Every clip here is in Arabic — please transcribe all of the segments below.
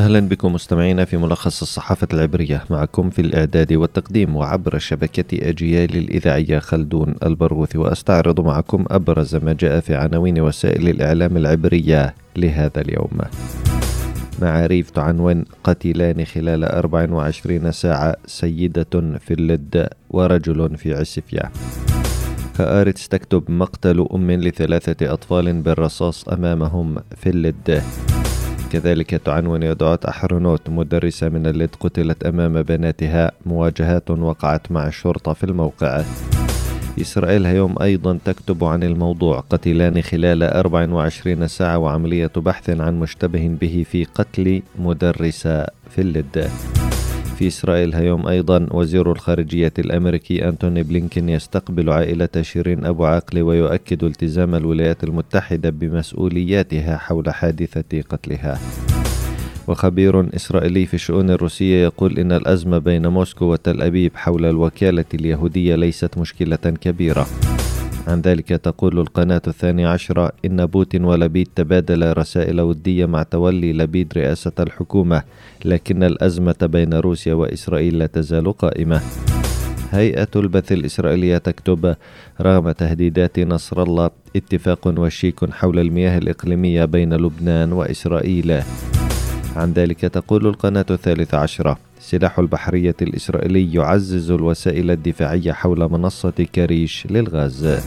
أهلا بكم مستمعينا في ملخص الصحافة العبرية. معكم في الإعداد والتقديم وعبر شبكة أجيال الإذاعية خلدون البرغوثي وأستعرض معكم أبرز ما جاء في عناوين وسائل الإعلام العبرية لهذا اليوم. معاريف تعنون قتيلان خلال 24 ساعة سيدة في اللد ورجل في عسفية. كآرتس تكتب مقتل أم لثلاثة أطفال بالرصاص أمامهم في اللد. كذلك تعنون يدعوت أحرنوت مدرسة من اللد قتلت أمام بناتها مواجهات وقعت مع الشرطة في الموقع. إسرائيل هيوم أيضا تكتب عن الموضوع قتلان خلال 24 ساعة وعملية بحث عن مشتبه به في قتل مدرسة في اللد. في إسرائيل هيوم أيضا. وزير الخارجية الأمريكي أنتوني بلينكين يستقبل عائلة شيرين أبو عقل ويؤكد التزام الولايات المتحدة بمسؤولياتها حول حادثة قتلها. وخبير إسرائيلي في الشؤون الروسية يقول إن الأزمة بين موسكو وتل أبيب حول الوكالة اليهودية ليست مشكلة كبيرة. عن ذلك تقول القناة الثانية عشرة إن بوتين ولبيد تبادل رسائل ودية مع تولي لبيد رئاسة الحكومة لكن الأزمة بين روسيا وإسرائيل لا تزال قائمة. هيئة البث الإسرائيلية تكتب رغم تهديدات نصر الله اتفاق وشيك حول المياه الإقليمية بين لبنان وإسرائيل. عن ذلك تقول القناة الثالثة عشرة سلاح البحرية الإسرائيلي يعزز الوسائل الدفاعية حول منصة كريش للغاز.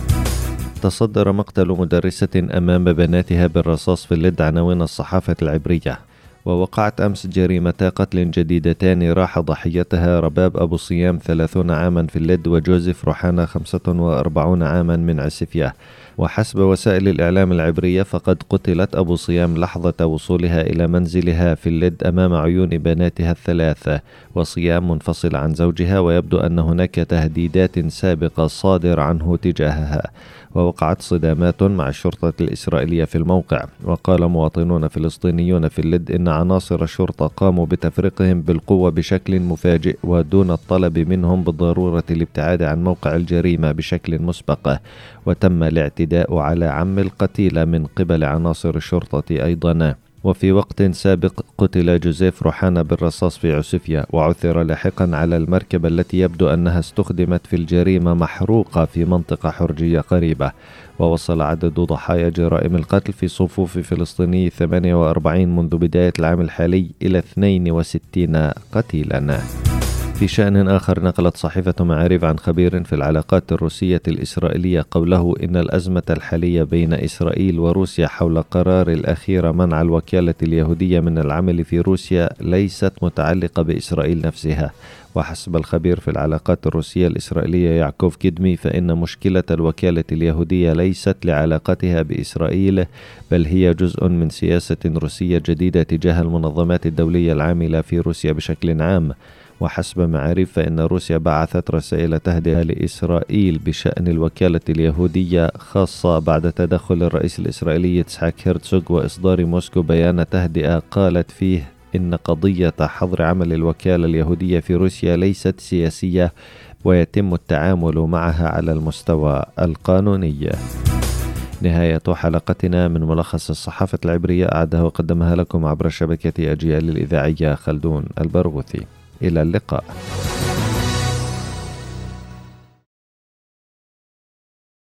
تصدر مقتل مدرسة أمام بناتها بالرصاص في اللد عناوين الصحافة العبرية. ووقعت أمس جريمتا قتل جديدتان راح ضحيتها رباب أبو صيام ثلاثون عاما في اللد وجوزيف روحانا خمسة وأربعون عاما من عسفية وحسب وسائل الإعلام العبرية فقد قتلت أبو صيام لحظة وصولها إلى منزلها في اللد أمام عيون بناتها الثلاثة. وصيام منفصل عن زوجها ويبدو أن هناك تهديدات سابقة صادر عنه تجاهها. ووقعت صدامات مع الشرطة الإسرائيلية في الموقع. وقال مواطنون فلسطينيون في اللد إن عناصر الشرطة قاموا بتفريقهم بالقوة بشكل مفاجئ ودون الطلب منهم بالضرورة الابتعاد عن موقع الجريمة بشكل مسبق. وتم الاعتداء على عم القتيل من قبل عناصر الشرطة أيضا. وفي وقت سابق قتل جوزيف روحانا بالرصاص في عسفية وعثر لاحقا على المركبة التي يبدو أنها استخدمت في الجريمة محروقة في منطقة حرجية قريبة. ووصل عدد ضحايا جرائم القتل في صفوف فلسطيني 48 منذ بداية العام الحالي إلى 62 قتيلا. في شأن آخر نقلت صحيفة معارف عن خبير في العلاقات الروسية الإسرائيلية قوله إن الأزمة الحالية بين إسرائيل وروسيا حول قرار الأخير منع الوكالة اليهودية من العمل في روسيا ليست متعلقة بإسرائيل نفسها. وحسب الخبير في العلاقات الروسية الإسرائيلية يعقوب كدمي فإن مشكلة الوكالة اليهودية ليست لعلاقتها بإسرائيل بل هي جزء من سياسة روسية جديدة تجاه المنظمات الدولية العاملة في روسيا بشكل عام. وحسب معارف فإن روسيا بعثت رسائل تهدئة لإسرائيل بشأن الوكالة اليهودية خاصة بعد تدخل الرئيس الإسرائيلي يتسحاك هيرتسوغ وإصدار موسكو بيان تهدئة قالت فيه إن قضية حظر عمل الوكالة اليهودية في روسيا ليست سياسية ويتم التعامل معها على المستوى القانوني. نهاية حلقتنا من ملخص الصحافة العبرية أعدها وقدمها لكم عبر شبكة أجيال الإذاعية خلدون البرغوثي إلى اللقاء.